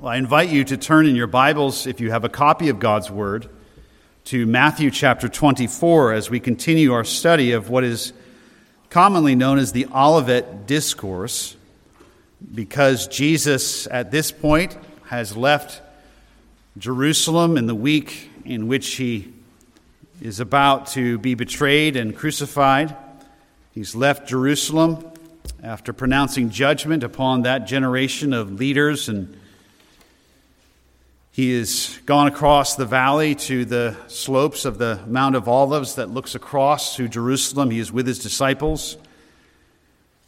Well, I invite you to turn in your Bibles, if you have a copy of God's Word, to Matthew chapter 24 as we continue our study of what is commonly known as the Olivet Discourse, because Jesus at this point has left Jerusalem in the week in which he is about to be betrayed and crucified. He's left Jerusalem after pronouncing judgment upon that generation of leaders and he has gone across the valley to the slopes of the Mount of Olives that looks across to Jerusalem. He is with his disciples.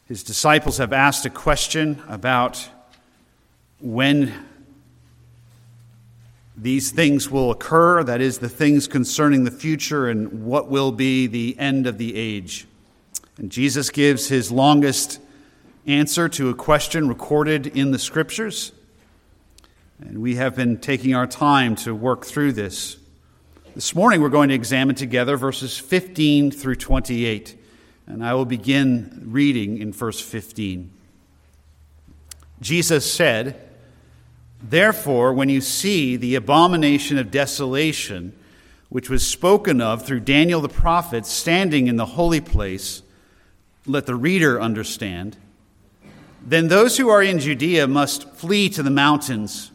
His disciples have asked a question about when these things will occur, that is, the things concerning the future and what will be the end of the age. And Jesus gives his longest answer to a question recorded in the scriptures. And we have been taking our time to work through this. This morning, we're going to examine together verses 15 through 28. And I will begin reading in verse 15. Jesus said, Therefore, when you see the abomination of desolation, which was spoken of through Daniel the prophet, standing in the holy place, let the reader understand. Then those who are in Judea must flee to the mountains.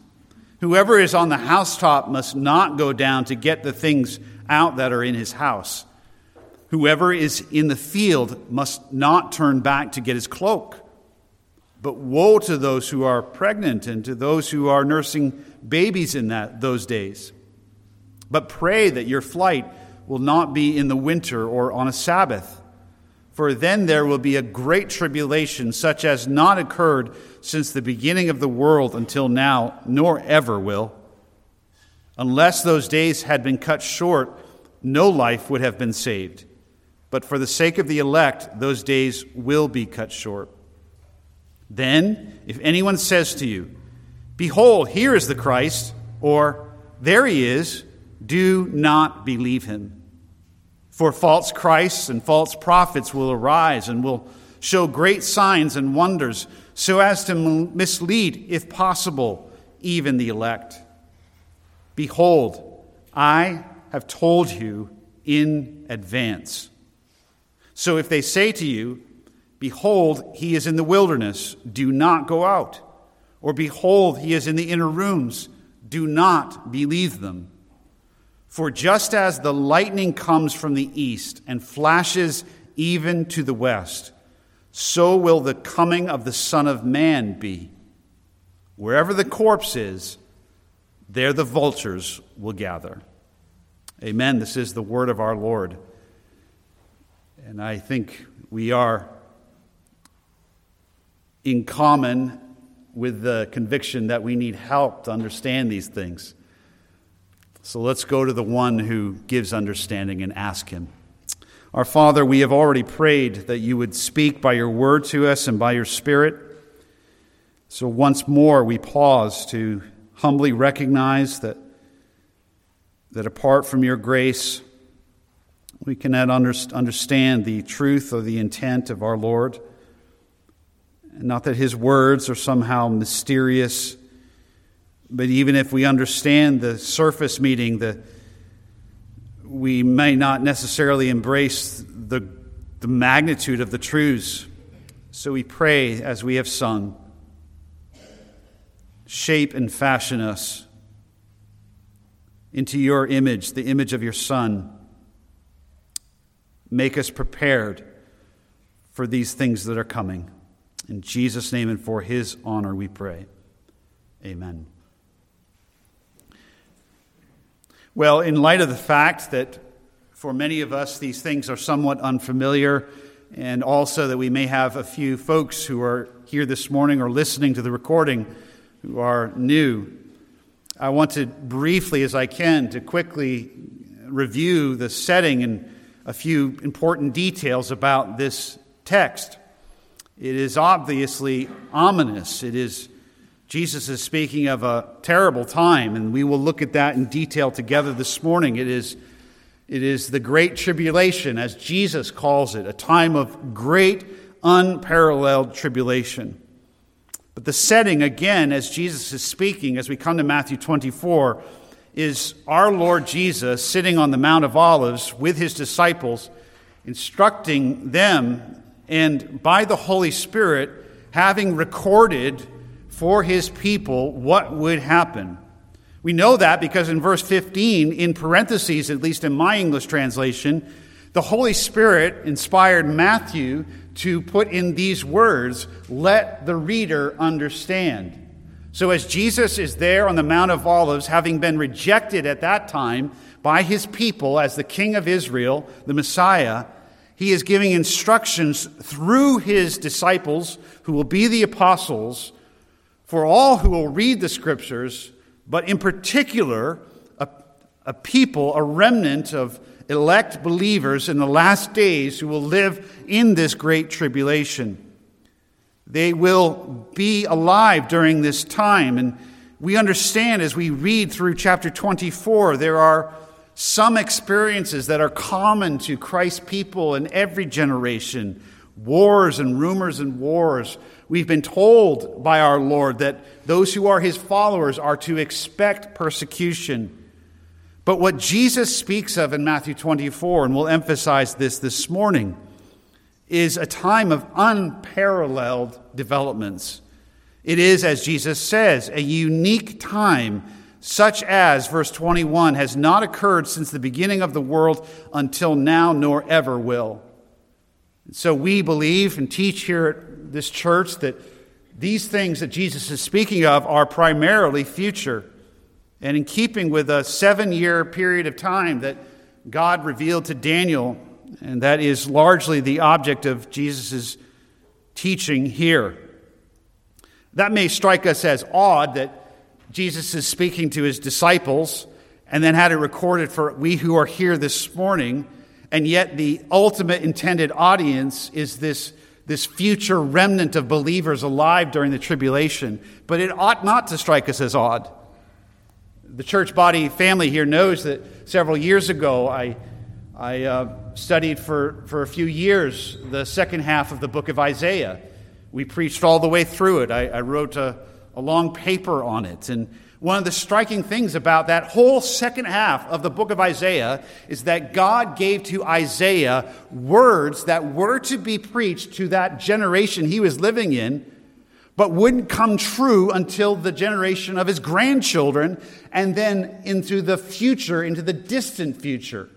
Whoever is on the housetop must not go down to get the things out that are in his house. Whoever is in the field must not turn back to get his cloak. But woe to those who are pregnant and to those who are nursing babies in that, those days. But pray that your flight will not be in the winter or on a Sabbath for then there will be a great tribulation, such as not occurred since the beginning of the world until now, nor ever will. Unless those days had been cut short, no life would have been saved. But for the sake of the elect, those days will be cut short. Then, if anyone says to you, Behold, here is the Christ, or There he is, do not believe him. For false Christs and false prophets will arise and will show great signs and wonders so as to mislead, if possible, even the elect. Behold, I have told you in advance. So if they say to you, Behold, he is in the wilderness, do not go out. Or behold, he is in the inner rooms, do not believe them. For just as the lightning comes from the east and flashes even to the west, so will the coming of the Son of Man be. Wherever the corpse is, there the vultures will gather. Amen. This is the word of our Lord. And I think we are in common with the conviction that we need help to understand these things. So let's go to the one who gives understanding and ask him. Our Father, we have already prayed that you would speak by your word to us and by your spirit. So once more, we pause to humbly recognize that, that apart from your grace, we cannot understand the truth or the intent of our Lord. Not that his words are somehow mysterious but even if we understand the surface meaning, the, we may not necessarily embrace the, the magnitude of the truths. So we pray as we have sung shape and fashion us into your image, the image of your Son. Make us prepared for these things that are coming. In Jesus' name and for his honor we pray. Amen. Well, in light of the fact that for many of us these things are somewhat unfamiliar, and also that we may have a few folks who are here this morning or listening to the recording who are new, I want to briefly, as I can, to quickly review the setting and a few important details about this text. It is obviously ominous. It is Jesus is speaking of a terrible time, and we will look at that in detail together this morning. It is, it is the Great Tribulation, as Jesus calls it, a time of great, unparalleled tribulation. But the setting, again, as Jesus is speaking, as we come to Matthew 24, is our Lord Jesus sitting on the Mount of Olives with his disciples, instructing them, and by the Holy Spirit, having recorded for his people what would happen. We know that because in verse 15, in parentheses, at least in my English translation, the Holy Spirit inspired Matthew to put in these words, let the reader understand. So, as Jesus is there on the Mount of Olives, having been rejected at that time by his people as the King of Israel, the Messiah, he is giving instructions through his disciples, who will be the apostles, for all who will read the scriptures, but in particular, a, a people, a remnant of elect believers in the last days who will live in this great tribulation. They will be alive during this time. And we understand as we read through chapter 24, there are some experiences that are common to Christ's people in every generation wars and rumors and wars. We've been told by our Lord that those who are his followers are to expect persecution. But what Jesus speaks of in Matthew 24, and we'll emphasize this this morning, is a time of unparalleled developments. It is, as Jesus says, a unique time, such as, verse 21, has not occurred since the beginning of the world until now, nor ever will. So we believe and teach here at this church that these things that Jesus is speaking of are primarily future. And in keeping with a seven year period of time that God revealed to Daniel and that is largely the object of Jesus' teaching here. That may strike us as odd that Jesus is speaking to his disciples and then had it recorded for we who are here this morning, and yet the ultimate intended audience is this, this future remnant of believers alive during the tribulation. But it ought not to strike us as odd. The church body family here knows that several years ago I I uh, studied for, for a few years the second half of the book of Isaiah. We preached all the way through it. I, I wrote a, a long paper on it. And one of the striking things about that whole second half of the book of Isaiah is that God gave to Isaiah words that were to be preached to that generation he was living in, but wouldn't come true until the generation of his grandchildren and then into the future, into the distant future.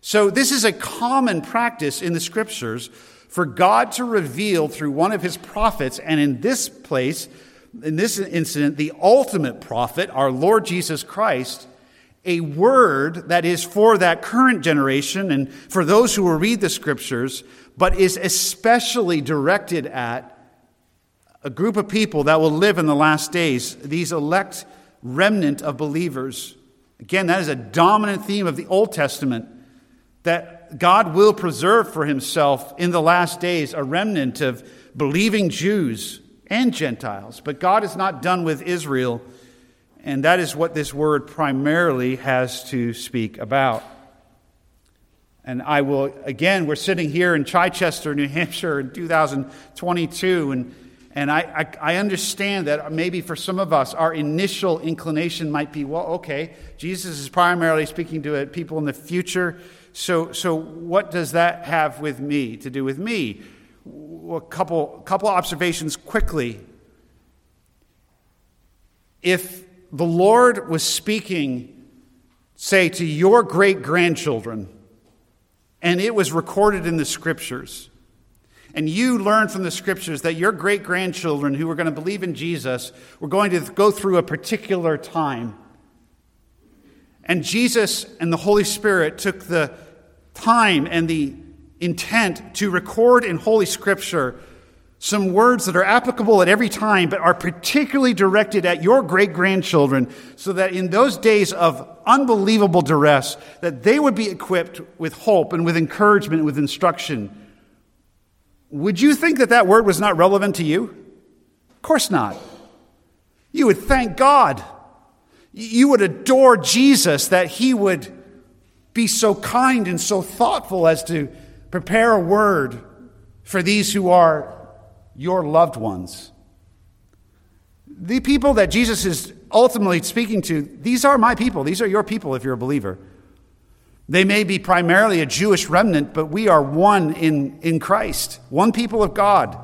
So, this is a common practice in the scriptures for God to reveal through one of his prophets, and in this place, in this incident, the ultimate prophet, our Lord Jesus Christ, a word that is for that current generation and for those who will read the scriptures, but is especially directed at a group of people that will live in the last days, these elect remnant of believers. Again, that is a dominant theme of the Old Testament that God will preserve for himself in the last days a remnant of believing Jews and Gentiles. But God is not done with Israel, and that is what this word primarily has to speak about. And I will, again, we're sitting here in Chichester, New Hampshire in 2022, and, and I, I, I understand that maybe for some of us, our initial inclination might be, well, okay, Jesus is primarily speaking to people in the future. So, so what does that have with me to do with me? A couple, couple observations quickly. If the Lord was speaking, say, to your great grandchildren, and it was recorded in the scriptures, and you learned from the scriptures that your great grandchildren who were going to believe in Jesus were going to go through a particular time. And Jesus and the Holy Spirit took the time and the intent to record in Holy Scripture some words that are applicable at every time, but are particularly directed at your great grandchildren, so that in those days of unbelievable duress, that they would be equipped with hope and with encouragement, and with instruction. Would you think that that word was not relevant to you? Of course not. You would thank God. You would adore Jesus that he would be so kind and so thoughtful as to prepare a word for these who are your loved ones. The people that Jesus is ultimately speaking to, these are my people. These are your people if you're a believer. They may be primarily a Jewish remnant, but we are one in, in Christ, one people of God.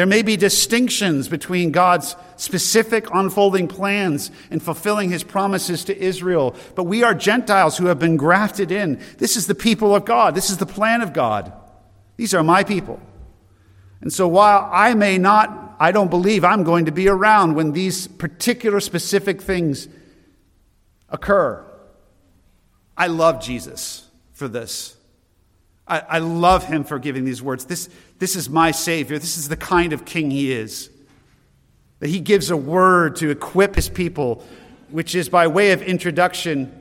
There may be distinctions between God's specific unfolding plans and fulfilling his promises to Israel, but we are Gentiles who have been grafted in. This is the people of God. This is the plan of God. These are my people. And so while I may not, I don't believe I'm going to be around when these particular specific things occur, I love Jesus for this. I, I love him for giving these words. This, this is my Savior. This is the kind of king he is. That he gives a word to equip his people, which is by way of introduction.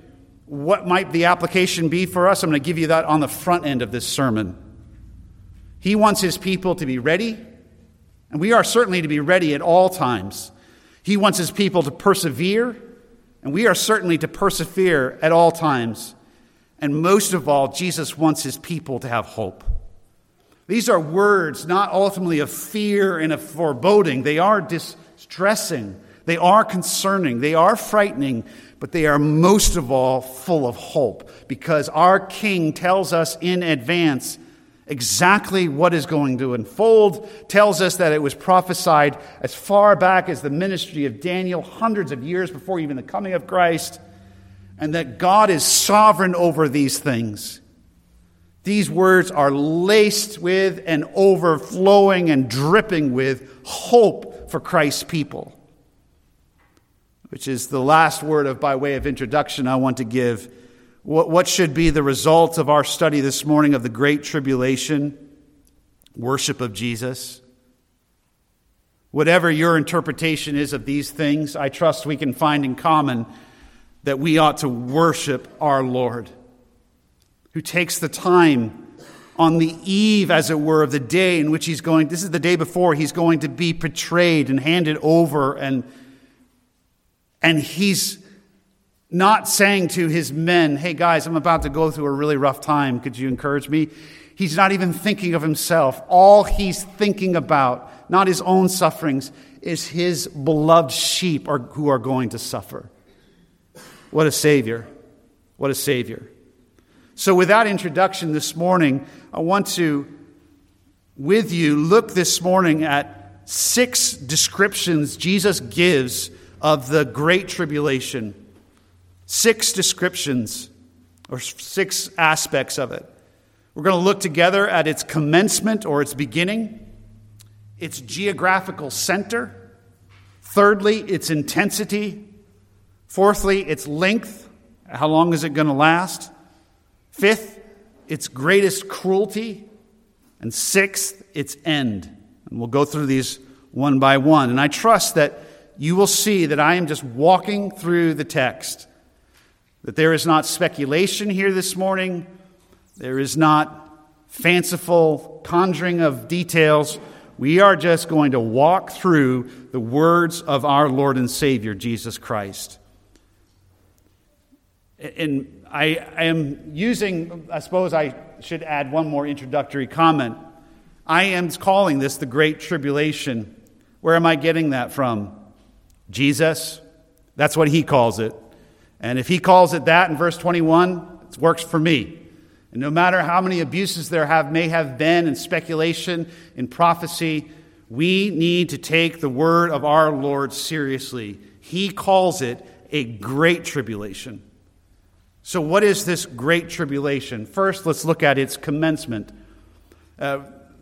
What might the application be for us? I'm going to give you that on the front end of this sermon. He wants his people to be ready, and we are certainly to be ready at all times. He wants his people to persevere, and we are certainly to persevere at all times. And most of all, Jesus wants his people to have hope. These are words not ultimately of fear and of foreboding. They are distressing. They are concerning. They are frightening, but they are most of all full of hope because our King tells us in advance exactly what is going to unfold, tells us that it was prophesied as far back as the ministry of Daniel, hundreds of years before even the coming of Christ, and that God is sovereign over these things. These words are laced with and overflowing and dripping with hope for Christ's people, which is the last word of by way of introduction I want to give what, should be the result of our study this morning of the Great Tribulation, worship of Jesus. Whatever your interpretation is of these things, I trust we can find in common that we ought to worship our Lord, who takes the time on the eve, as it were, of the day in which he's going. This is the day before he's going to be betrayed and handed over, and, and he's not saying to his men, Hey guys, I'm about to go through a really rough time. Could you encourage me? He's not even thinking of himself. All he's thinking about, not his own sufferings, is his beloved sheep are, who are going to suffer. What a Savior. What a Savior. So, with that introduction this morning, I want to, with you, look this morning at six descriptions Jesus gives of the Great Tribulation six descriptions or six aspects of it. We're going to look together at its commencement or its beginning, its geographical center, thirdly, its intensity, fourthly, its length. How long is it going to last? Fifth, its greatest cruelty. And sixth, its end. And we'll go through these one by one. And I trust that you will see that I am just walking through the text that there is not speculation here this morning, there is not fanciful conjuring of details. We are just going to walk through the words of our Lord and Savior, Jesus Christ. And I, I am using, I suppose I should add one more introductory comment. I am calling this the Great Tribulation. Where am I getting that from? Jesus. That's what he calls it. And if he calls it that in verse 21, it works for me. And no matter how many abuses there have may have been in speculation, in prophecy, we need to take the word of our Lord seriously. He calls it a great tribulation. So, what is this great tribulation? First, let's look at its commencement. Uh,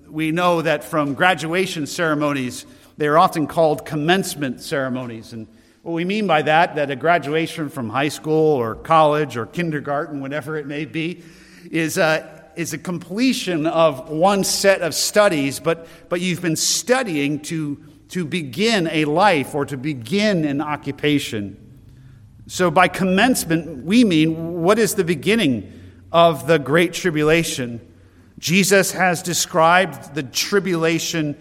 we know that from graduation ceremonies, they are often called commencement ceremonies. And what we mean by that, that a graduation from high school or college or kindergarten, whatever it may be, is a, is a completion of one set of studies, but, but you've been studying to, to begin a life or to begin an occupation. So by commencement, we mean what is the beginning of the Great Tribulation? Jesus has described the tribulation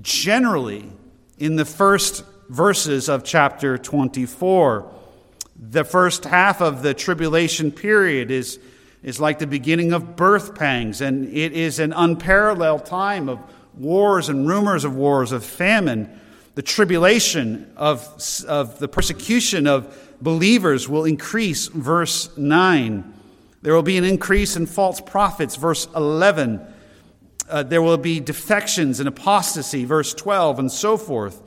generally in the first verses of chapter 24. The first half of the tribulation period is, is like the beginning of birth pangs, and it is an unparalleled time of wars and rumors of wars, of famine. The tribulation of, of the persecution of believers will increase, verse 9. There will be an increase in false prophets, verse 11. Uh, there will be defections and apostasy, verse 12, and so forth.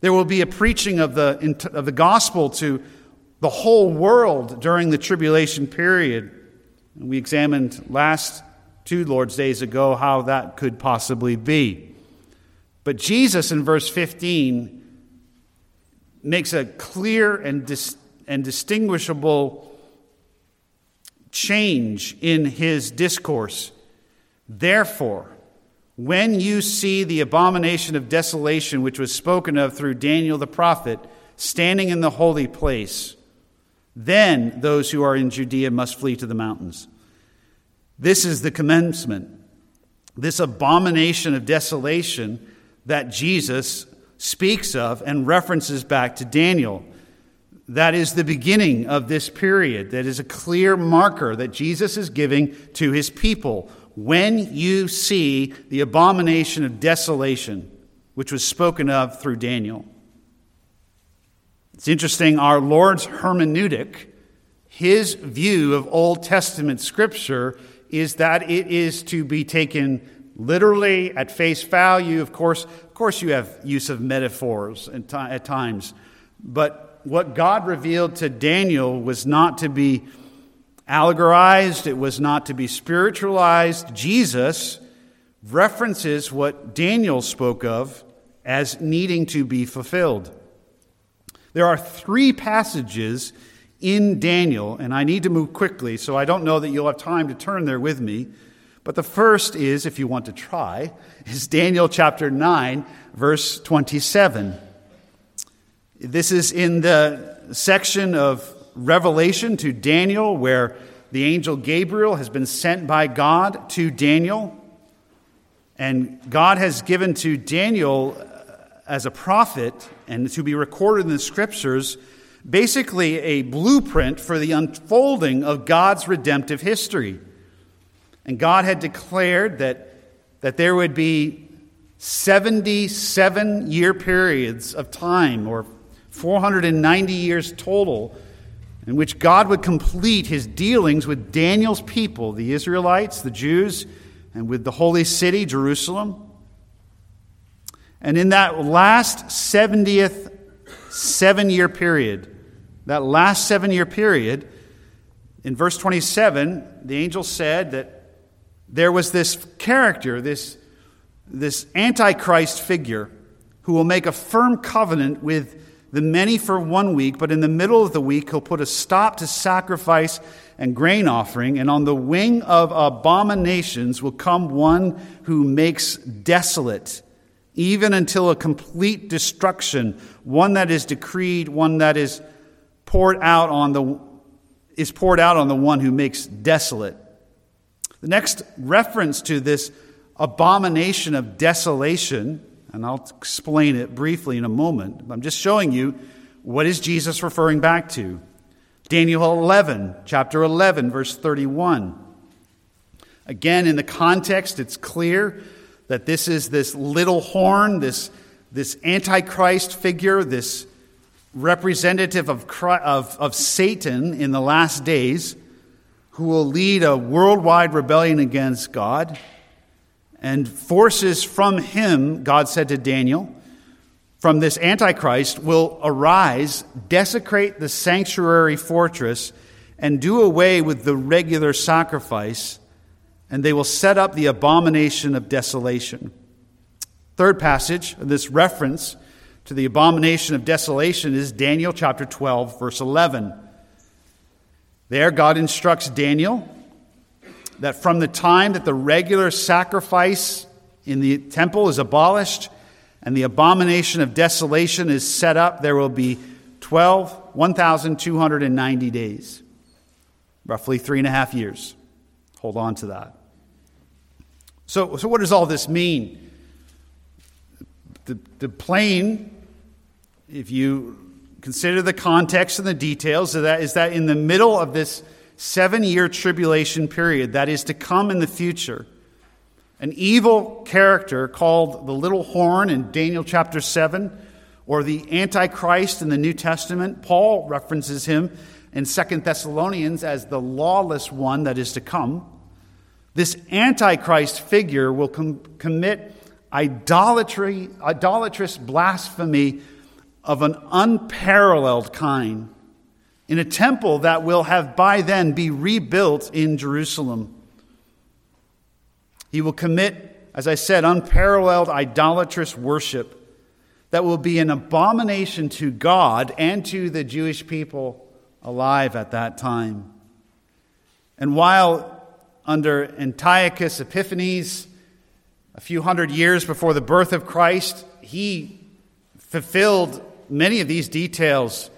There will be a preaching of the, of the gospel to the whole world during the tribulation period. And We examined last two Lord's days ago how that could possibly be. But Jesus in verse 15 makes a clear and, dis- and distinguishable change in his discourse. Therefore, when you see the abomination of desolation which was spoken of through Daniel the prophet standing in the holy place, then those who are in Judea must flee to the mountains. This is the commencement, this abomination of desolation that Jesus speaks of and references back to Daniel. That is the beginning of this period. That is a clear marker that Jesus is giving to his people. When you see the abomination of desolation, which was spoken of through Daniel. It's interesting, our Lord's hermeneutic, his view of Old Testament scripture, is that it is to be taken literally at face value. Of course, of course, you have use of metaphors at times, but what God revealed to Daniel was not to be allegorized, it was not to be spiritualized. Jesus references what Daniel spoke of as needing to be fulfilled. There are three passages in Daniel, and I need to move quickly, so I don't know that you'll have time to turn there with me. But the first is, if you want to try, is Daniel chapter 9, verse 27. This is in the section of Revelation to Daniel where the angel Gabriel has been sent by God to Daniel. And God has given to Daniel uh, as a prophet and to be recorded in the scriptures basically a blueprint for the unfolding of God's redemptive history. And God had declared that, that there would be 77 year periods of time, or 490 years total, in which God would complete his dealings with Daniel's people, the Israelites, the Jews, and with the holy city, Jerusalem. And in that last 70th seven year period, that last seven year period, in verse 27, the angel said that there was this character, this, this antichrist figure, who will make a firm covenant with the many for one week, but in the middle of the week, he'll put a stop to sacrifice and grain offering, and on the wing of abominations will come one who makes desolate even until a complete destruction, one that is decreed, one that is poured out on the is poured out on the one who makes desolate. The next reference to this abomination of desolation, and I'll explain it briefly in a moment. I'm just showing you what is Jesus referring back to. Daniel 11, chapter 11, verse 31. Again, in the context, it's clear that this is this little horn, this, this antichrist figure, this representative of, of, of Satan in the last days, who will lead a worldwide rebellion against God. And forces from him, God said to Daniel, from this Antichrist will arise, desecrate the sanctuary fortress, and do away with the regular sacrifice and they will set up the abomination of desolation. Third passage, this reference to the abomination of desolation is Daniel chapter 12, verse 11. There, God instructs Daniel that from the time that the regular sacrifice in the temple is abolished and the abomination of desolation is set up, there will be 12, 1,290 days, roughly three and a half years. Hold on to that. So, so what does all this mean? The, the plain, if you consider the context and the details of that, is that in the middle of this seven year tribulation period that is to come in the future, an evil character called the little horn in Daniel chapter 7 or the Antichrist in the New Testament. Paul references him in Second Thessalonians as the lawless one that is to come. This Antichrist figure will com- commit idolatry, idolatrous blasphemy of an unparalleled kind in a temple that will have by then be rebuilt in Jerusalem. He will commit, as I said, unparalleled idolatrous worship that will be an abomination to God and to the Jewish people alive at that time. And while under Antiochus Epiphanes, a few hundred years before the birth of Christ, he fulfilled many of these details.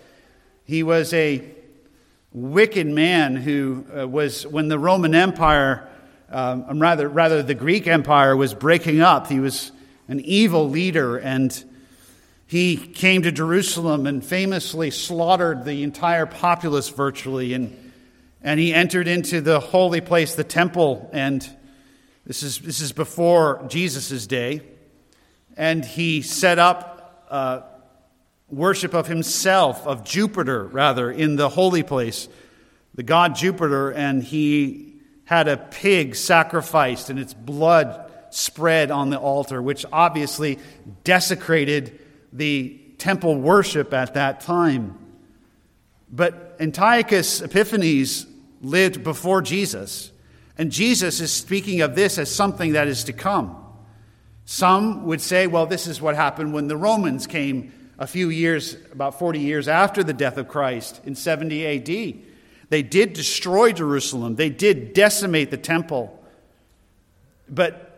He was a wicked man who uh, was, when the Roman Empire, um, rather, rather the Greek Empire, was breaking up, he was an evil leader and he came to Jerusalem and famously slaughtered the entire populace virtually. And, and he entered into the holy place, the temple. And this is, this is before Jesus' day. And he set up uh, worship of himself, of Jupiter, rather, in the holy place, the god Jupiter. And he had a pig sacrificed and its blood spread on the altar, which obviously desecrated the temple worship at that time. But Antiochus Epiphanes lived before Jesus, and Jesus is speaking of this as something that is to come. Some would say, well, this is what happened when the Romans came a few years, about 40 years after the death of Christ in 70 AD. They did destroy Jerusalem, they did decimate the temple. But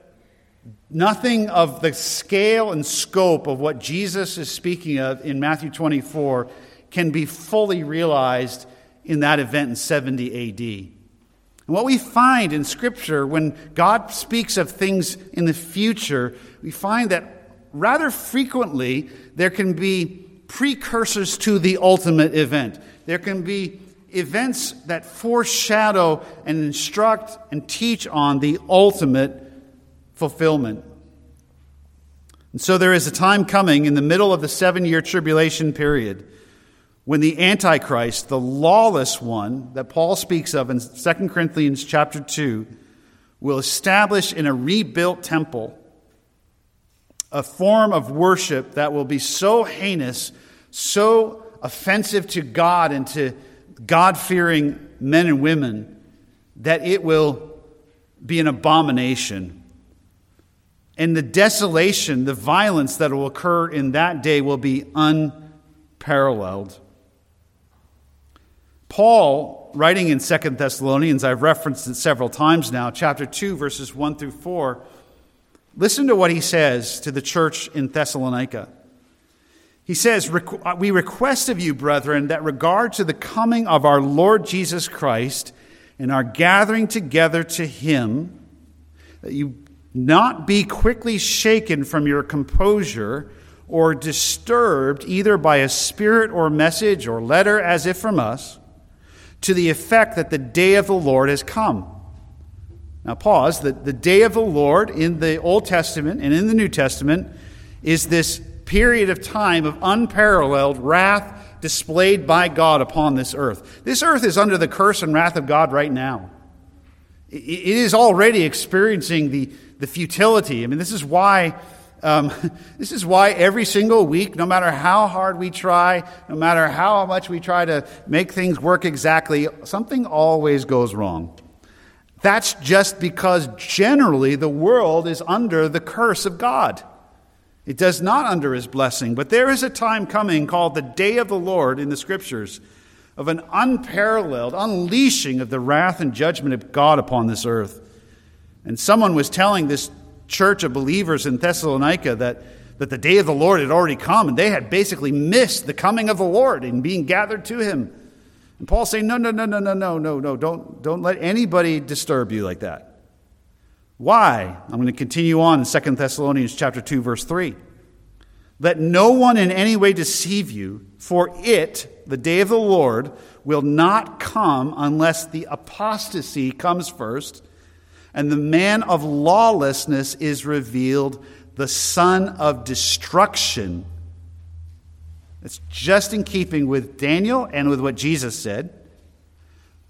Nothing of the scale and scope of what Jesus is speaking of in Matthew 24 can be fully realized in that event in 70 AD. And what we find in Scripture when God speaks of things in the future, we find that rather frequently there can be precursors to the ultimate event. There can be events that foreshadow and instruct and teach on the ultimate fulfillment. And so there is a time coming in the middle of the seven year tribulation period when the Antichrist, the lawless one that Paul speaks of in 2 Corinthians chapter 2, will establish in a rebuilt temple a form of worship that will be so heinous, so offensive to God and to God fearing men and women that it will be an abomination and the desolation, the violence that will occur in that day will be unparalleled. Paul, writing in Second Thessalonians, I've referenced it several times now, chapter 2, verses 1 through 4, listen to what he says to the church in Thessalonica. He says, uh, We request of you, brethren, that regard to the coming of our Lord Jesus Christ and our gathering together to him, that you not be quickly shaken from your composure or disturbed either by a spirit or message or letter as if from us, to the effect that the day of the Lord has come. Now, pause. The, the day of the Lord in the Old Testament and in the New Testament is this period of time of unparalleled wrath displayed by God upon this earth. This earth is under the curse and wrath of God right now. It is already experiencing the, the futility. I mean, this is why. Um, this is why every single week, no matter how hard we try, no matter how much we try to make things work exactly, something always goes wrong. That's just because generally the world is under the curse of God. It does not under his blessing. But there is a time coming called the day of the Lord in the scriptures of an unparalleled unleashing of the wrath and judgment of God upon this earth. And someone was telling this church of believers in Thessalonica that, that the day of the Lord had already come, and they had basically missed the coming of the Lord and being gathered to him. And Paul saying, No, no, no, no, no, no, no, no, don't, don't let anybody disturb you like that. Why? I'm going to continue on in 2 Thessalonians chapter 2, verse 3. Let no one in any way deceive you, for it, the day of the Lord, will not come unless the apostasy comes first and the man of lawlessness is revealed, the son of destruction, It's just in keeping with Daniel and with what Jesus said.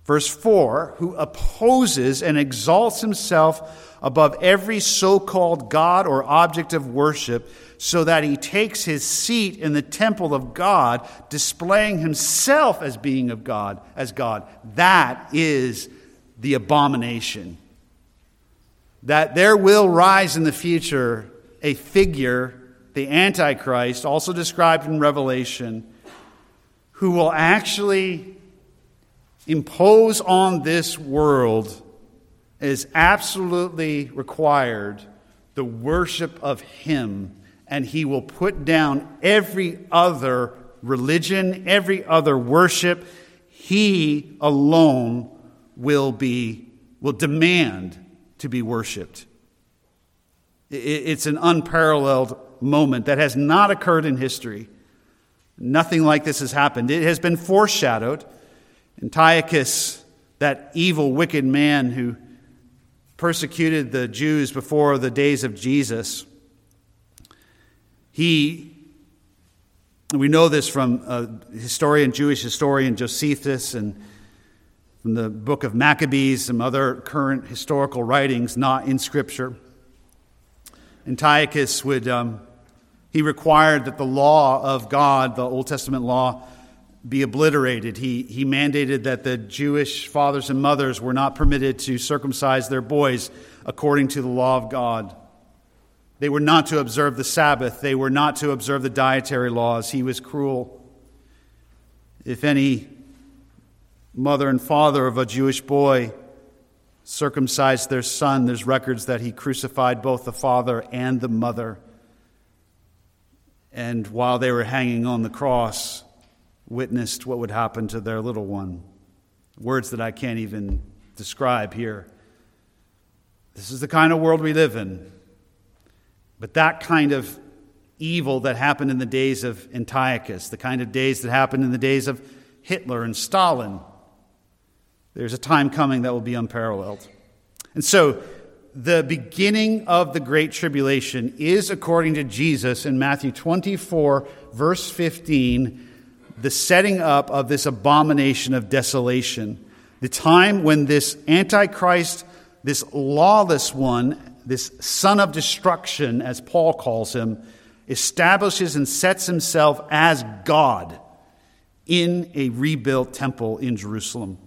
Verse 4 who opposes and exalts himself above every so called God or object of worship, so that he takes his seat in the temple of God, displaying himself as being of God, as God. That is the abomination. That there will rise in the future a figure, the Antichrist, also described in Revelation, who will actually impose on this world is absolutely required the worship of Him, and He will put down every other religion, every other worship. He alone will be will demand to be worshiped. It's an unparalleled moment that has not occurred in history. Nothing like this has happened. It has been foreshadowed. Antiochus, that evil, wicked man who persecuted the Jews before the days of Jesus, he, we know this from a historian, Jewish historian Josephus, and from the book of Maccabees, some other current historical writings not in Scripture. Antiochus would, um, he required that the law of God, the Old Testament law, be obliterated. He, he mandated that the Jewish fathers and mothers were not permitted to circumcise their boys according to the law of God. They were not to observe the Sabbath. They were not to observe the dietary laws. He was cruel. If any mother and father of a Jewish boy circumcised their son, there's records that he crucified both the father and the mother. And while they were hanging on the cross, witnessed what would happen to their little one. Words that I can't even describe here. This is the kind of world we live in. But that kind of evil that happened in the days of Antiochus, the kind of days that happened in the days of Hitler and Stalin, there's a time coming that will be unparalleled. And so, the beginning of the Great Tribulation is, according to Jesus in Matthew 24, verse 15, the setting up of this abomination of desolation. The time when this Antichrist, this lawless one, this son of destruction, as Paul calls him, establishes and sets himself as God in a rebuilt temple in Jerusalem.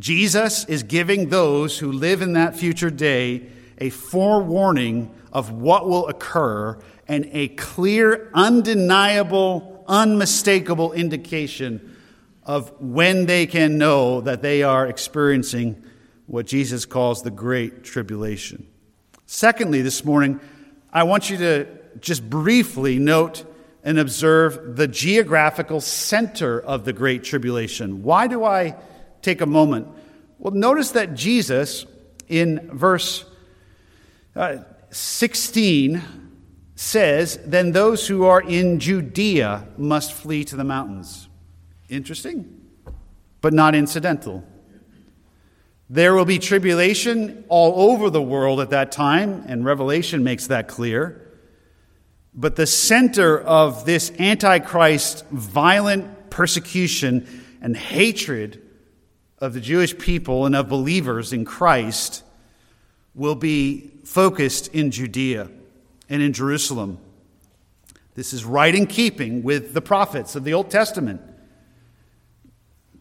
Jesus is giving those who live in that future day a forewarning of what will occur and a clear, undeniable unmistakable indication of when they can know that they are experiencing what Jesus calls the Great Tribulation. Secondly, this morning, I want you to just briefly note and observe the geographical center of the Great Tribulation. Why do I take a moment? Well, notice that Jesus, in verse uh, 16, says, Then those who are in Judea must flee to the mountains. Interesting, but not incidental. There will be tribulation all over the world at that time, and Revelation makes that clear. But the center of this Antichrist violent persecution and hatred of the Jewish people and of believers in Christ will be focused in Judea and in Jerusalem. This is right in keeping with the prophets of the Old Testament.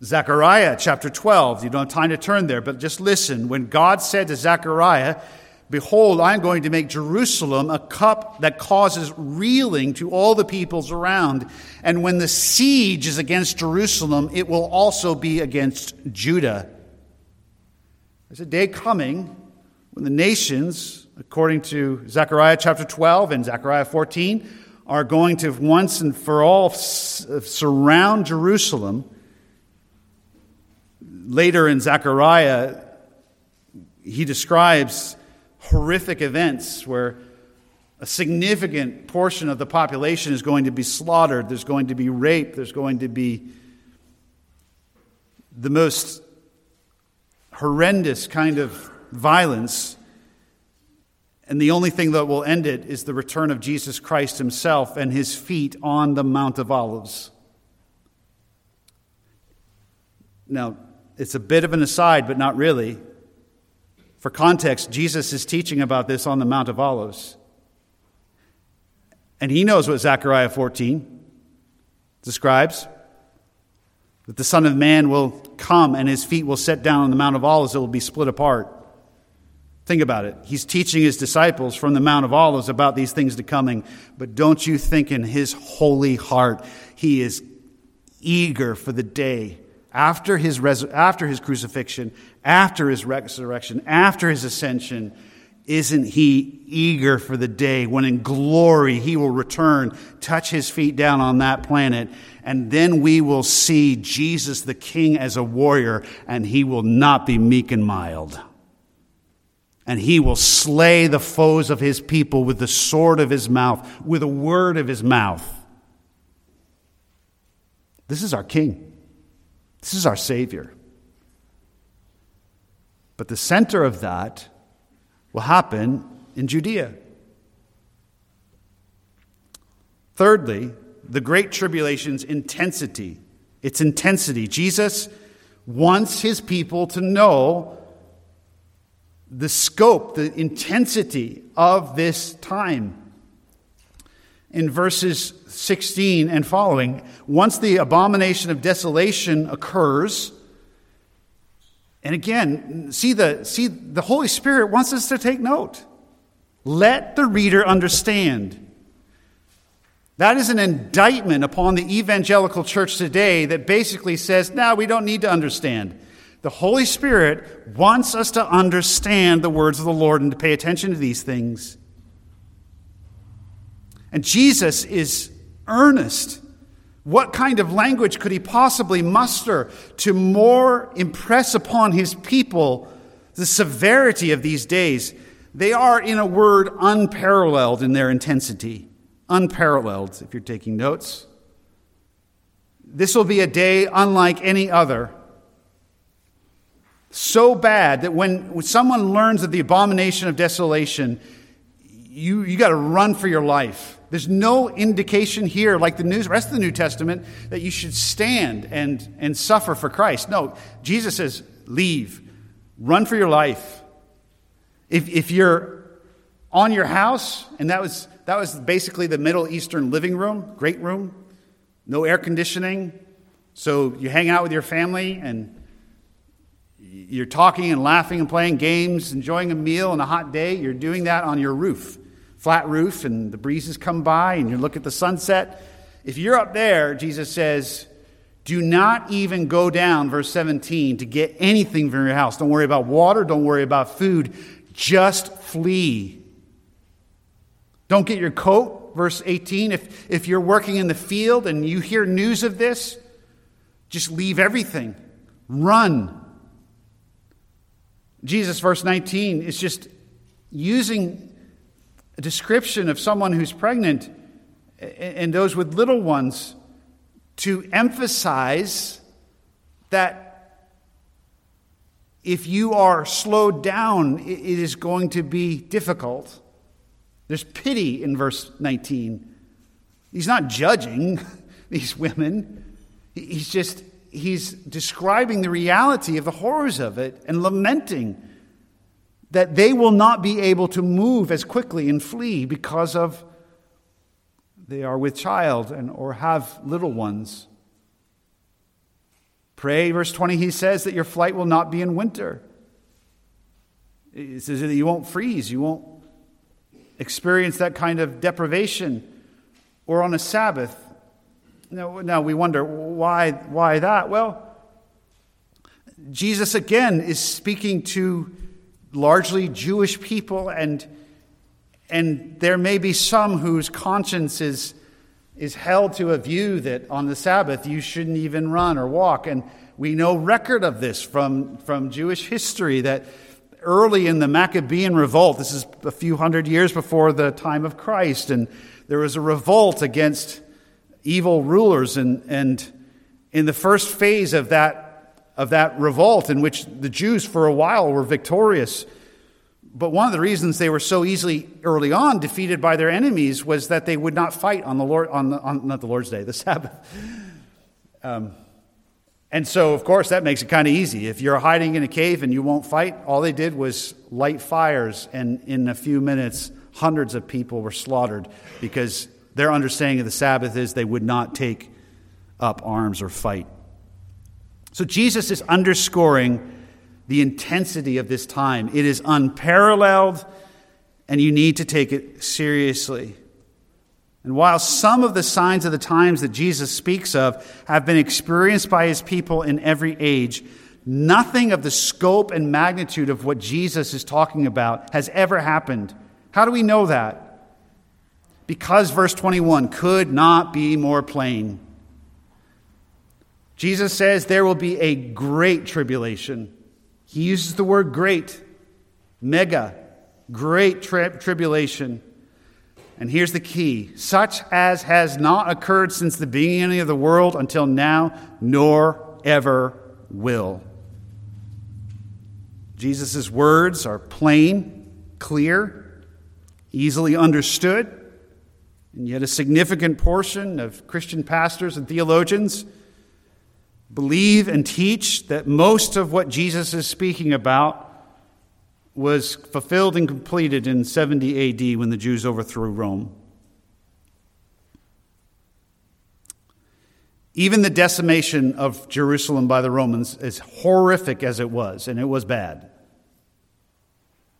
Zechariah chapter 12, you don't have time to turn there, but just listen. When God said to Zechariah, Behold, I am going to make Jerusalem a cup that causes reeling to all the peoples around. And when the siege is against Jerusalem, it will also be against Judah. There's a day coming when the nations according to Zechariah chapter 12 and Zechariah 14, are going to once and for all uh, surround Jerusalem. Later in Zechariah, he describes horrific events where a significant portion of the population is going to be slaughtered, there's going to be rape, there's going to be the most horrendous kind of violence And the only thing that will end it is the return of Jesus Christ himself and his feet on the Mount of Olives. Now, it's a bit of an aside, but not really. For context, Jesus is teaching about this on the Mount of Olives. And he knows what Zechariah 14 describes that the Son of Man will come and his feet will set down on the Mount of Olives, it will be split apart. Think about it. He's teaching his disciples from the Mount of Olives about these things to coming. But don't you think in his holy heart he is eager for the day after his, after his crucifixion, after his resurrection, after his ascension? Isn't he eager for the day when in glory he will return, touch his feet down on that planet, and then we will see Jesus the King as a warrior, and he will not be meek and mild and he will slay the foes of his people with the sword of his mouth, with a word of his mouth. This is our king. This is our savior. But the center of that will happen in Judea. Thirdly, the Great Tribulation's intensity. Its intensity. Jesus wants his people to know the scope, the intensity of this time. In verses 16 and following, once the abomination of desolation occurs, and again, see the, see the Holy Spirit wants us to take note. Let the reader understand. That is an indictment upon the evangelical church today that basically says, now we don't need to understand. The Holy Spirit wants us to understand the words of the Lord and to pay attention to these things. And Jesus is earnest. What kind of language could he possibly muster to more impress upon his people the severity of these days? They are, in a word, unparalleled in their intensity. Unparalleled, if you're taking notes. This will be a day unlike any other so bad that when, when someone learns of the abomination of desolation, you, you got to run for your life. There's no indication here, like the news, rest of the New Testament, that you should stand and, and suffer for Christ. No, Jesus says, leave, run for your life. If, if you're on your house, and that was, that was basically the Middle Eastern living room, great room, no air conditioning, so you hang out with your family and you're talking and laughing and playing games, enjoying a meal on a hot day. You're doing that on your roof, flat roof, and the breezes come by and you look at the sunset. If you're up there, Jesus says, do not even go down, verse 17, to get anything from your house. Don't worry about water. Don't worry about food. Just flee. Don't get your coat, verse 18. If, if you're working in the field and you hear news of this, just leave everything. Run. Jesus, verse 19, is just using a description of someone who's pregnant and those with little ones to emphasize that if you are slowed down, it is going to be difficult. There's pity in verse 19. He's not judging these women, he's just he's describing the reality of the horrors of it and lamenting that they will not be able to move as quickly and flee because of they are with child and or have little ones. Pray, verse 20, he says that your flight will not be in winter. He says that you won't freeze, you won't experience that kind of deprivation or on a Sabbath. Now, now we wonder why, why that? Well, Jesus again is speaking to largely Jewish people, and, and there may be some whose conscience is, is held to a view that on the Sabbath you shouldn't even run or walk. And we know record of this from, from Jewish history that early in the Maccabean revolt, this is a few hundred years before the time of Christ, and there was a revolt against evil rulers. And, and in the first phase of that, of that revolt, in which the Jews for a while were victorious, But one of the reasons they were so easily early on defeated by their enemies was that they would not fight on the Lord on, the, on not the Lord's day, the Sabbath. Um, and so, of course, that makes it kind of easy. If you're hiding in a cave and you won't fight, all they did was light fires, and in a few minutes, hundreds of people were slaughtered because their understanding of the Sabbath is they would not take up arms or fight. So, Jesus is underscoring the intensity of this time. It is unparalleled, and you need to take it seriously. And while some of the signs of the times that Jesus speaks of have been experienced by his people in every age, nothing of the scope and magnitude of what Jesus is talking about has ever happened. How do we know that? Because verse 21 could not be more plain. Jesus says there will be a great tribulation. He uses the word great, mega, great tri- tribulation. And here's the key such as has not occurred since the beginning of the world until now, nor ever will. Jesus' words are plain, clear, easily understood, and yet a significant portion of Christian pastors and theologians believe and teach that most of what Jesus is speaking about was fulfilled and completed in 70 AD when the Jews overthrew Rome. Even the decimation of Jerusalem by the Romans, as horrific as it was, and it was bad,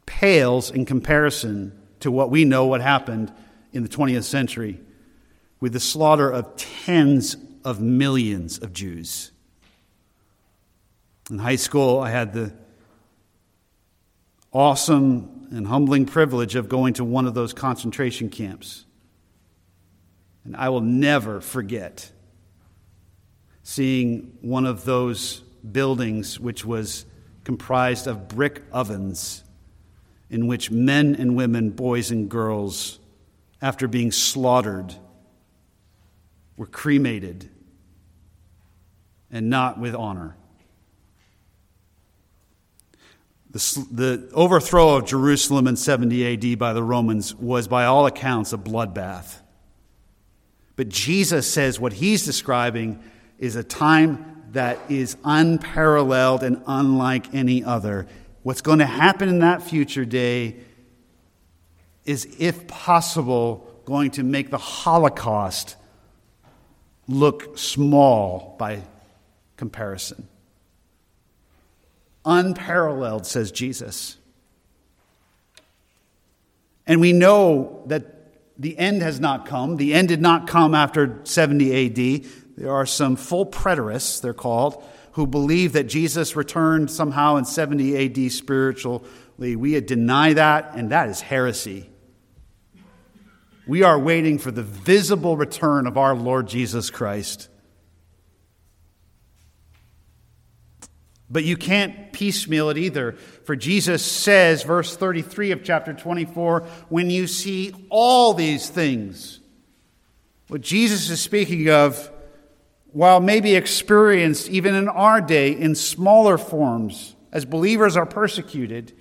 pales in comparison to what we know what happened in the 20th century with the slaughter of tens of millions of Jews. In high school, I had the awesome and humbling privilege of going to one of those concentration camps. And I will never forget seeing one of those buildings which was comprised of brick ovens in which men and women, boys and girls, after being slaughtered, were cremated and not with honor. The, the, overthrow of Jerusalem in 70 AD by the Romans was, by all accounts, a bloodbath. But Jesus says what he's describing is a time that is unparalleled and unlike any other. What's going to happen in that future day is, if possible, going to make the Holocaust look small by comparison unparalleled, says Jesus. And we know that the end has not come. The end did not come after 70 AD. There are some full preterists, they're called, who believe that Jesus returned somehow in 70 AD spiritually. We deny that, and that is heresy. We are waiting for the visible return of our Lord Jesus Christ. But you can't piecemeal it either. For Jesus says, verse 33 of chapter 24, when you see all these things, what Jesus is speaking of, while maybe experienced even in our day in smaller forms, as believers are persecuted,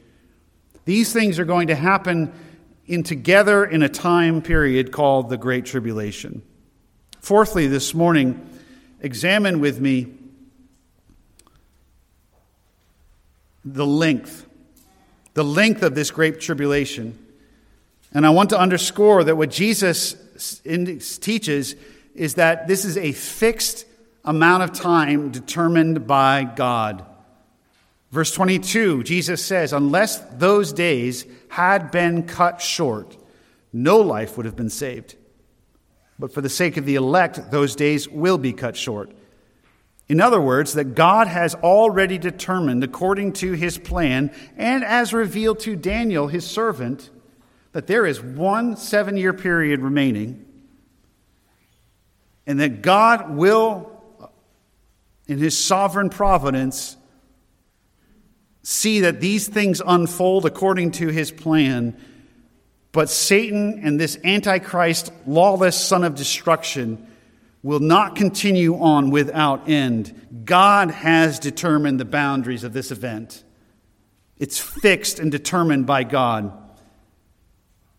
these things are going to happen in together in a time period called the Great Tribulation. Fourthly, this morning, examine with me the length, the length of this great tribulation. And I want to underscore that what Jesus teaches is that this is a fixed amount of time determined by God. Verse 22, Jesus says, Unless those days had been cut short, no life would have been saved. But for the sake of the elect, those days will be cut short. In other words, that God has already determined, according to his plan, and as revealed to Daniel, his servant, that there is one seven year period remaining, and that God will, in his sovereign providence, see that these things unfold according to his plan. But Satan and this Antichrist, lawless son of destruction, will not continue on without end. God has determined the boundaries of this event. It's fixed and determined by God.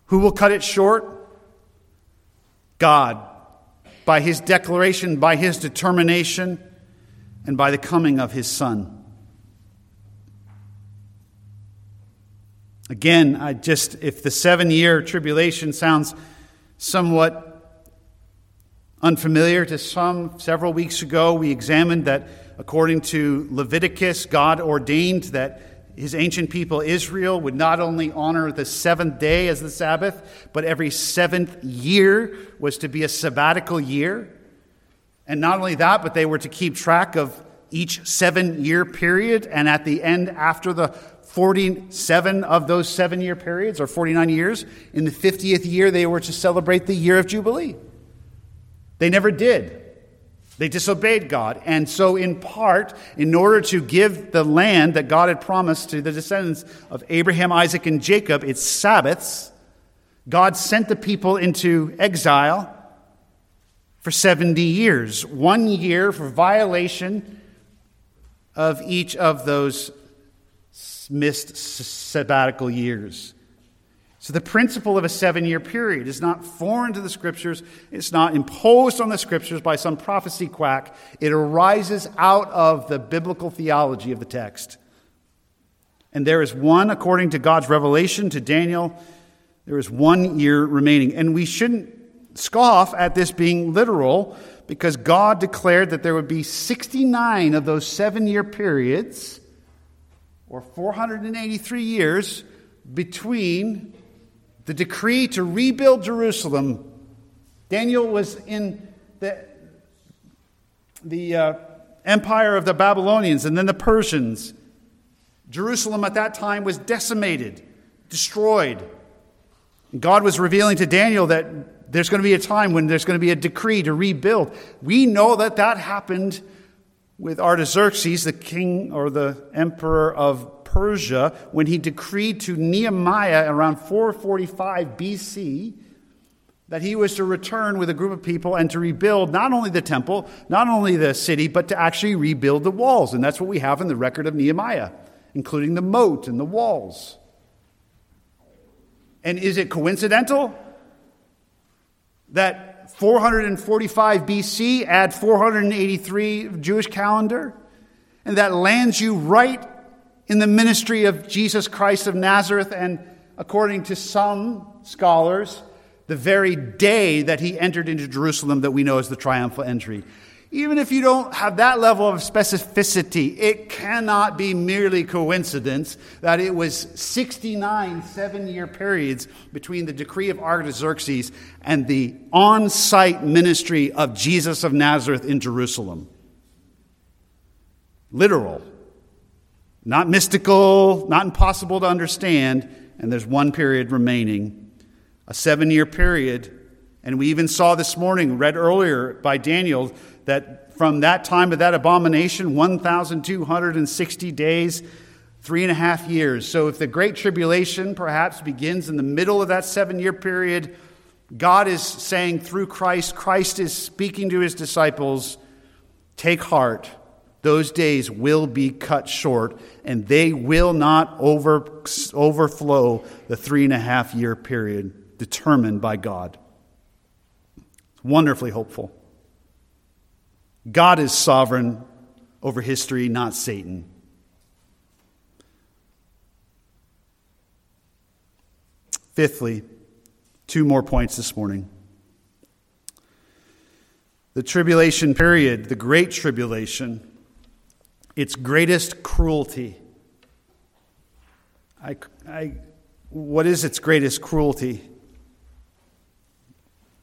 Who will cut it short? God. By his declaration, by his determination, and by the coming of his Son. Again, I just, if the seven year tribulation sounds somewhat unfamiliar to some, several weeks ago we examined that according to Leviticus, God ordained that his ancient people Israel would not only honor the seventh day as the Sabbath, but every seventh year was to be a sabbatical year. And not only that, but they were to keep track of each seven year period. And at the end, after the 47 of those seven year periods, or 49 years. In the 50th year, they were to celebrate the year of Jubilee. They never did. They disobeyed God. And so, in part, in order to give the land that God had promised to the descendants of Abraham, Isaac, and Jacob its Sabbaths, God sent the people into exile for 70 years, one year for violation of each of those missed sabbatical years. So, the principle of a seven year period is not foreign to the scriptures. It's not imposed on the scriptures by some prophecy quack. It arises out of the biblical theology of the text. And there is one, according to God's revelation to Daniel, there is one year remaining. And we shouldn't scoff at this being literal because God declared that there would be 69 of those seven year periods or 483 years between the decree to rebuild Jerusalem. Daniel was in the, the uh, empire of the Babylonians and then the Persians. Jerusalem at that time was decimated, destroyed. And God was revealing to Daniel that there's going to be a time when there's going to be a decree to rebuild. We know that that happened with Artaxerxes, the king or the emperor of Persia, when he decreed to Nehemiah around 445 BC that he was to return with a group of people and to rebuild not only the temple, not only the city, but to actually rebuild the walls. And that's what we have in the record of Nehemiah, including the moat and the walls. And is it coincidental that 445 BC, add 483 Jewish calendar, and that lands you right in the ministry of Jesus Christ of Nazareth, and according to some scholars, the very day that he entered into Jerusalem that we know as the triumphal entry. Even if you don't have that level of specificity, it cannot be merely coincidence that it was 69 seven year periods between the decree of Artaxerxes and the on site ministry of Jesus of Nazareth in Jerusalem. Literal, not mystical, not impossible to understand, and there's one period remaining a seven year period. And we even saw this morning, read earlier by Daniel, that from that time of that abomination, 1,260 days, three and a half years. So if the Great Tribulation perhaps begins in the middle of that seven year period, God is saying through Christ, Christ is speaking to his disciples, take heart. Those days will be cut short, and they will not over, overflow the three and a half year period determined by God. It's Wonderfully hopeful. God is sovereign over history, not Satan. Fifthly, two more points this morning. The tribulation period, the great tribulation, its greatest cruelty. I, I, what is its greatest cruelty?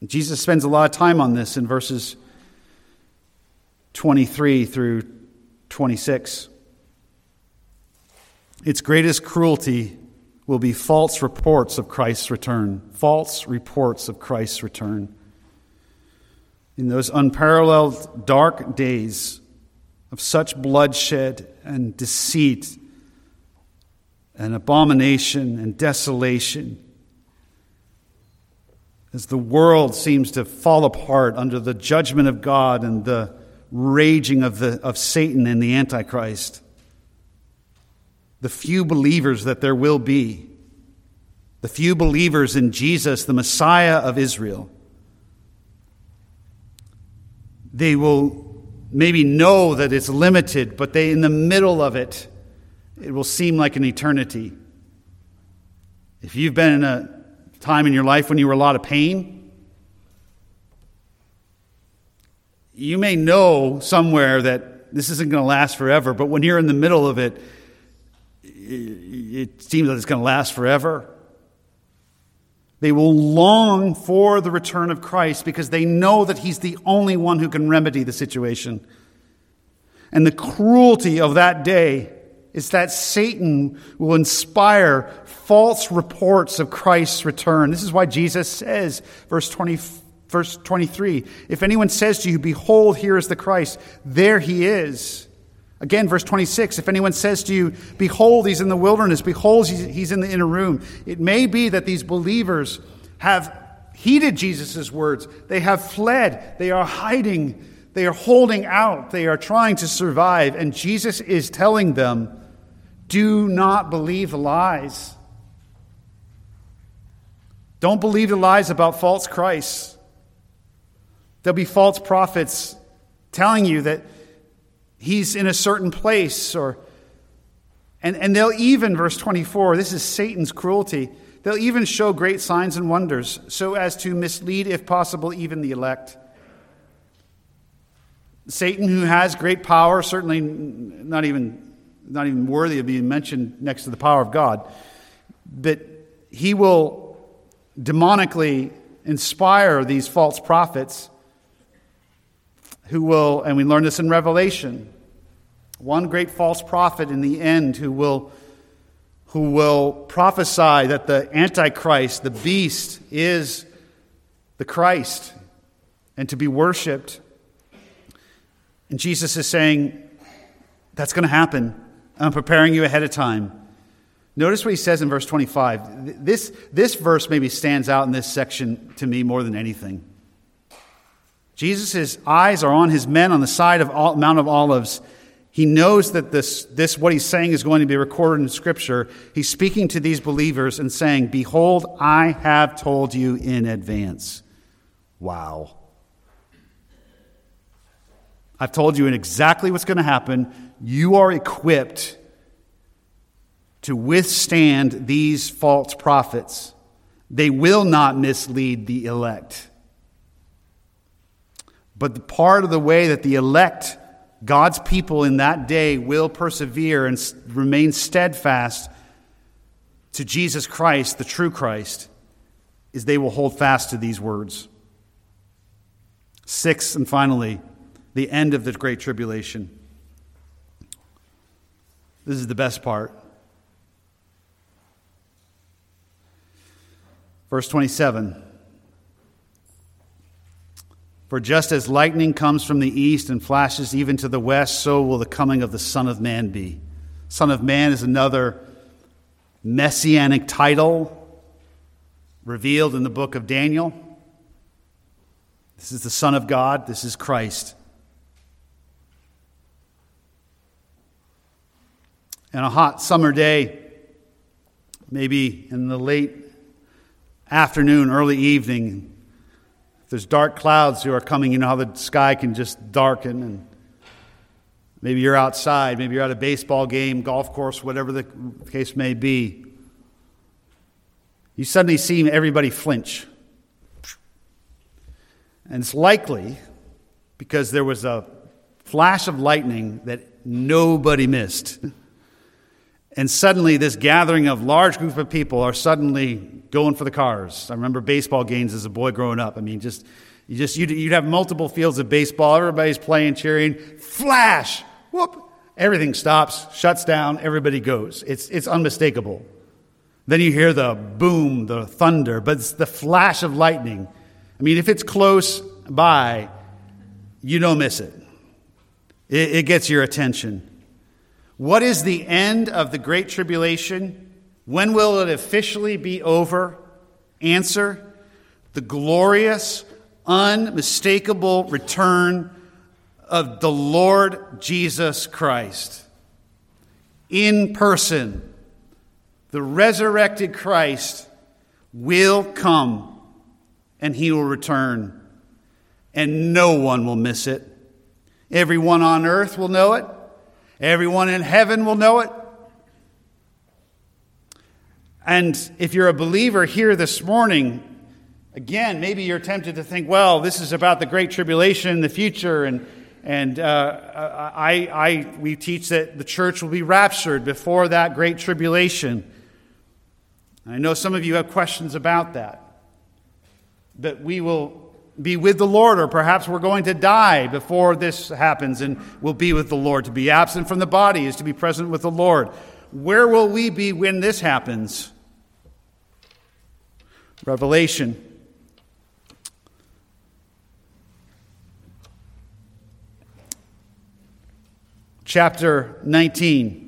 Jesus spends a lot of time on this in verses 23 through 26. Its greatest cruelty will be false reports of Christ's return. False reports of Christ's return. In those unparalleled dark days of such bloodshed and deceit and abomination and desolation, as the world seems to fall apart under the judgment of God and the raging of, the, of Satan and the Antichrist. the few believers that there will be, the few believers in Jesus, the Messiah of Israel. They will maybe know that it's limited, but they, in the middle of it, it will seem like an eternity. If you've been in a time in your life when you were a lot of pain, you may know somewhere that this isn't going to last forever, but when you're in the middle of it, it seems like it's going to last forever. They will long for the return of Christ because they know that He's the only one who can remedy the situation. And the cruelty of that day is that Satan will inspire false reports of Christ's return. This is why Jesus says, verse 20, verse 23, if anyone says to you, Behold, here is the Christ, there he is. Again, verse 26, if anyone says to you, Behold, he's in the wilderness, behold, he's in the inner room, it may be that these believers have heeded Jesus' words. They have fled. They are hiding. They are holding out. They are trying to survive. And Jesus is telling them, Do not believe the lies. Don't believe the lies about false Christs. There'll be false prophets telling you that he's in a certain place or and, and they'll even verse 24 this is satan's cruelty they'll even show great signs and wonders so as to mislead if possible even the elect. Satan who has great power certainly not even not even worthy of being mentioned next to the power of god but he will demonically inspire these false prophets who will, and we learn this in Revelation, one great false prophet in the end who will, who will prophesy that the Antichrist, the beast, is the Christ and to be worshiped. And Jesus is saying, That's going to happen. I'm preparing you ahead of time. Notice what he says in verse 25. This, this verse maybe stands out in this section to me more than anything. Jesus' eyes are on his men on the side of Mount of Olives. He knows that this, this, what he's saying, is going to be recorded in Scripture. He's speaking to these believers and saying, Behold, I have told you in advance. Wow. I've told you in exactly what's going to happen. You are equipped to withstand these false prophets. They will not mislead the elect. But the part of the way that the elect, God's people in that day, will persevere and remain steadfast to Jesus Christ, the true Christ, is they will hold fast to these words. Six, and finally, the end of the Great Tribulation. This is the best part. Verse 27. For just as lightning comes from the east and flashes even to the west, so will the coming of the Son of Man be. Son of Man is another messianic title revealed in the book of Daniel. This is the Son of God, this is Christ. And a hot summer day, maybe in the late afternoon, early evening, if there's dark clouds who are coming, you know how the sky can just darken and maybe you're outside, maybe you're at a baseball game, golf course, whatever the case may be. You suddenly see everybody flinch. And it's likely because there was a flash of lightning that nobody missed. And suddenly, this gathering of large group of people are suddenly going for the cars. I remember baseball games as a boy growing up. I mean, just you just you'd, you'd have multiple fields of baseball. Everybody's playing, cheering. Flash! Whoop! Everything stops, shuts down. Everybody goes. It's it's unmistakable. Then you hear the boom, the thunder, but it's the flash of lightning. I mean, if it's close by, you don't miss it. It, it gets your attention. What is the end of the Great Tribulation? When will it officially be over? Answer the glorious, unmistakable return of the Lord Jesus Christ. in person, the resurrected Christ, will come and he will return, and no one will miss it. Everyone on earth will know it, everyone in heaven will know it. And if you're a believer here this morning, again, maybe you're tempted to think, well, this is about the Great Tribulation in the future, and and uh, I, I, we teach that the church will be raptured before that great tribulation. I know some of you have questions about that. But we will be with the Lord, or perhaps we're going to die before this happens and we'll be with the Lord. To be absent from the body is to be present with the Lord. Where will we be when this happens? Revelation chapter 19.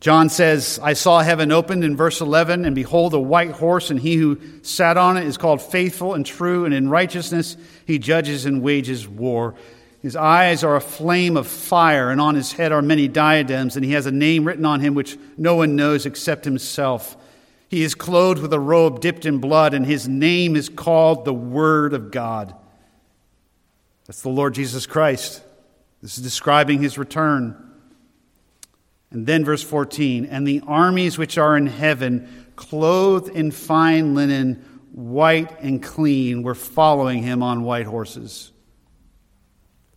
John says, I saw heaven opened in verse 11, and behold, a white horse, and he who sat on it is called faithful and true, and in righteousness he judges and wages war. His eyes are a flame of fire, and on his head are many diadems, and he has a name written on him which no one knows except himself. He is clothed with a robe dipped in blood, and his name is called the Word of God. That's the Lord Jesus Christ. This is describing his return. And then verse 14, and the armies which are in heaven, clothed in fine linen, white and clean, were following him on white horses.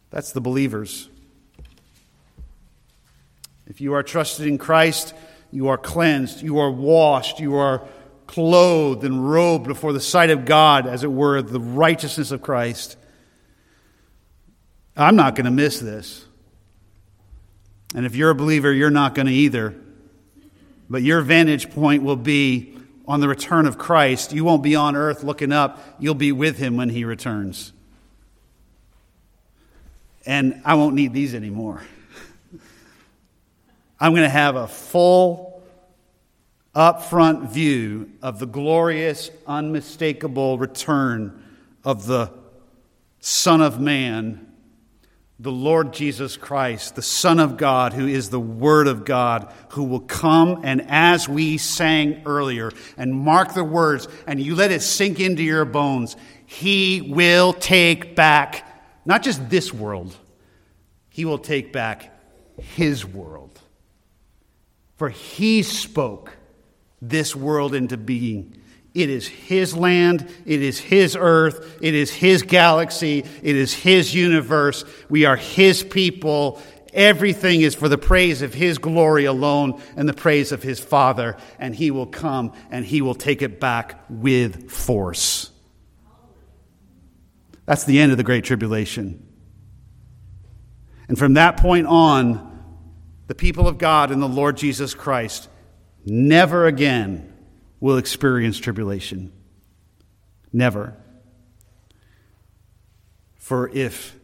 That's the believers. If you are trusted in Christ, you are cleansed, you are washed, you are clothed and robed before the sight of God, as it were, the righteousness of Christ. I'm not going to miss this. And if you're a believer, you're not going to either. But your vantage point will be on the return of Christ. You won't be on earth looking up, you'll be with him when he returns. And I won't need these anymore. I'm going to have a full, upfront view of the glorious, unmistakable return of the Son of Man the Lord Jesus Christ, the Son of God, who is the Word of God, who will come and as we sang earlier, and mark the words, and you let it sink into your bones, He will take back not just this world, He will take back His world. For He spoke this world into being. It is His land. It is His earth. It is His galaxy. It is His universe. We are His people. Everything is for the praise of His glory alone and the praise of His Father. And He will come and He will take it back with force. That's the end of the Great Tribulation. And from that point on, the people of God and the Lord Jesus Christ never again will experience tribulation. Never. For if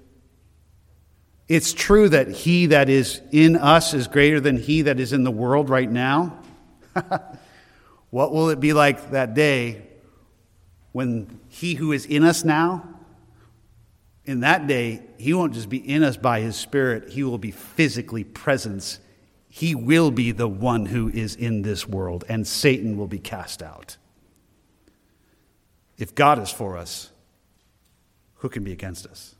it's true that he that is in us is greater than he that is in the world right now, what will it be like that day when he who is in us now, in that day, he won't just be in us by his spirit, he will be physically present he will be the one who is in this world, and Satan will be cast out. If God is for us, who can be against us?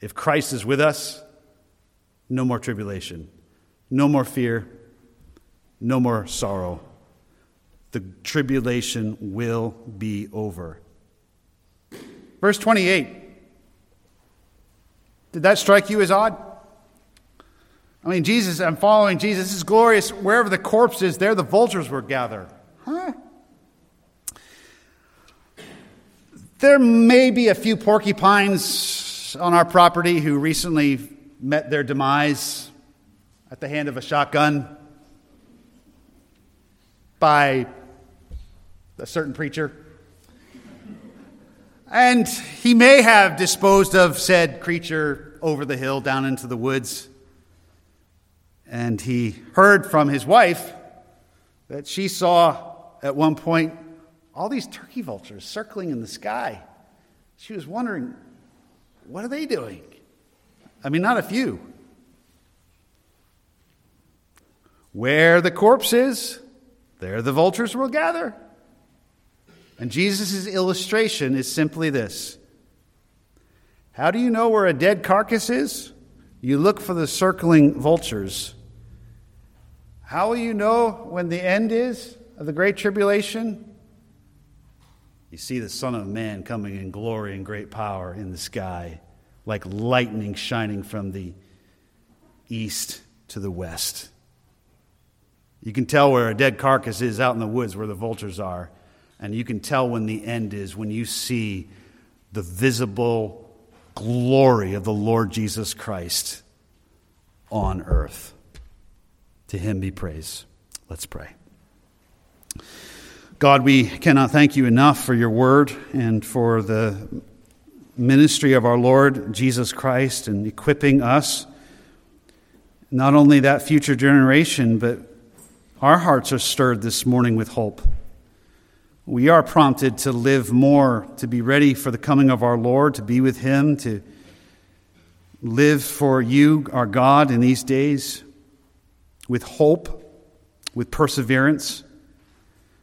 If Christ is with us, no more tribulation, no more fear, no more sorrow. The tribulation will be over. Verse 28. Did that strike you as odd? I mean, Jesus, I'm following Jesus. This is glorious. Wherever the corpse is, there the vultures will gather. Huh? There may be a few porcupines on our property who recently met their demise at the hand of a shotgun by a certain preacher. And he may have disposed of said creature over the hill down into the woods. And he heard from his wife that she saw at one point all these turkey vultures circling in the sky. She was wondering, what are they doing? I mean, not a few. Where the corpse is, there the vultures will gather. And Jesus' illustration is simply this How do you know where a dead carcass is? You look for the circling vultures. How will you know when the end is of the Great Tribulation? You see the Son of Man coming in glory and great power in the sky, like lightning shining from the east to the west. You can tell where a dead carcass is out in the woods where the vultures are. And you can tell when the end is when you see the visible glory of the Lord Jesus Christ on earth. To him be praise. Let's pray. God, we cannot thank you enough for your word and for the ministry of our Lord Jesus Christ and equipping us, not only that future generation, but our hearts are stirred this morning with hope. We are prompted to live more, to be ready for the coming of our Lord, to be with Him, to live for you, our God, in these days with hope, with perseverance.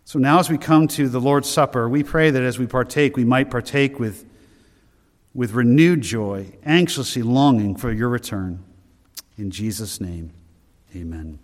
So now, as we come to the Lord's Supper, we pray that as we partake, we might partake with, with renewed joy, anxiously longing for your return. In Jesus' name, amen.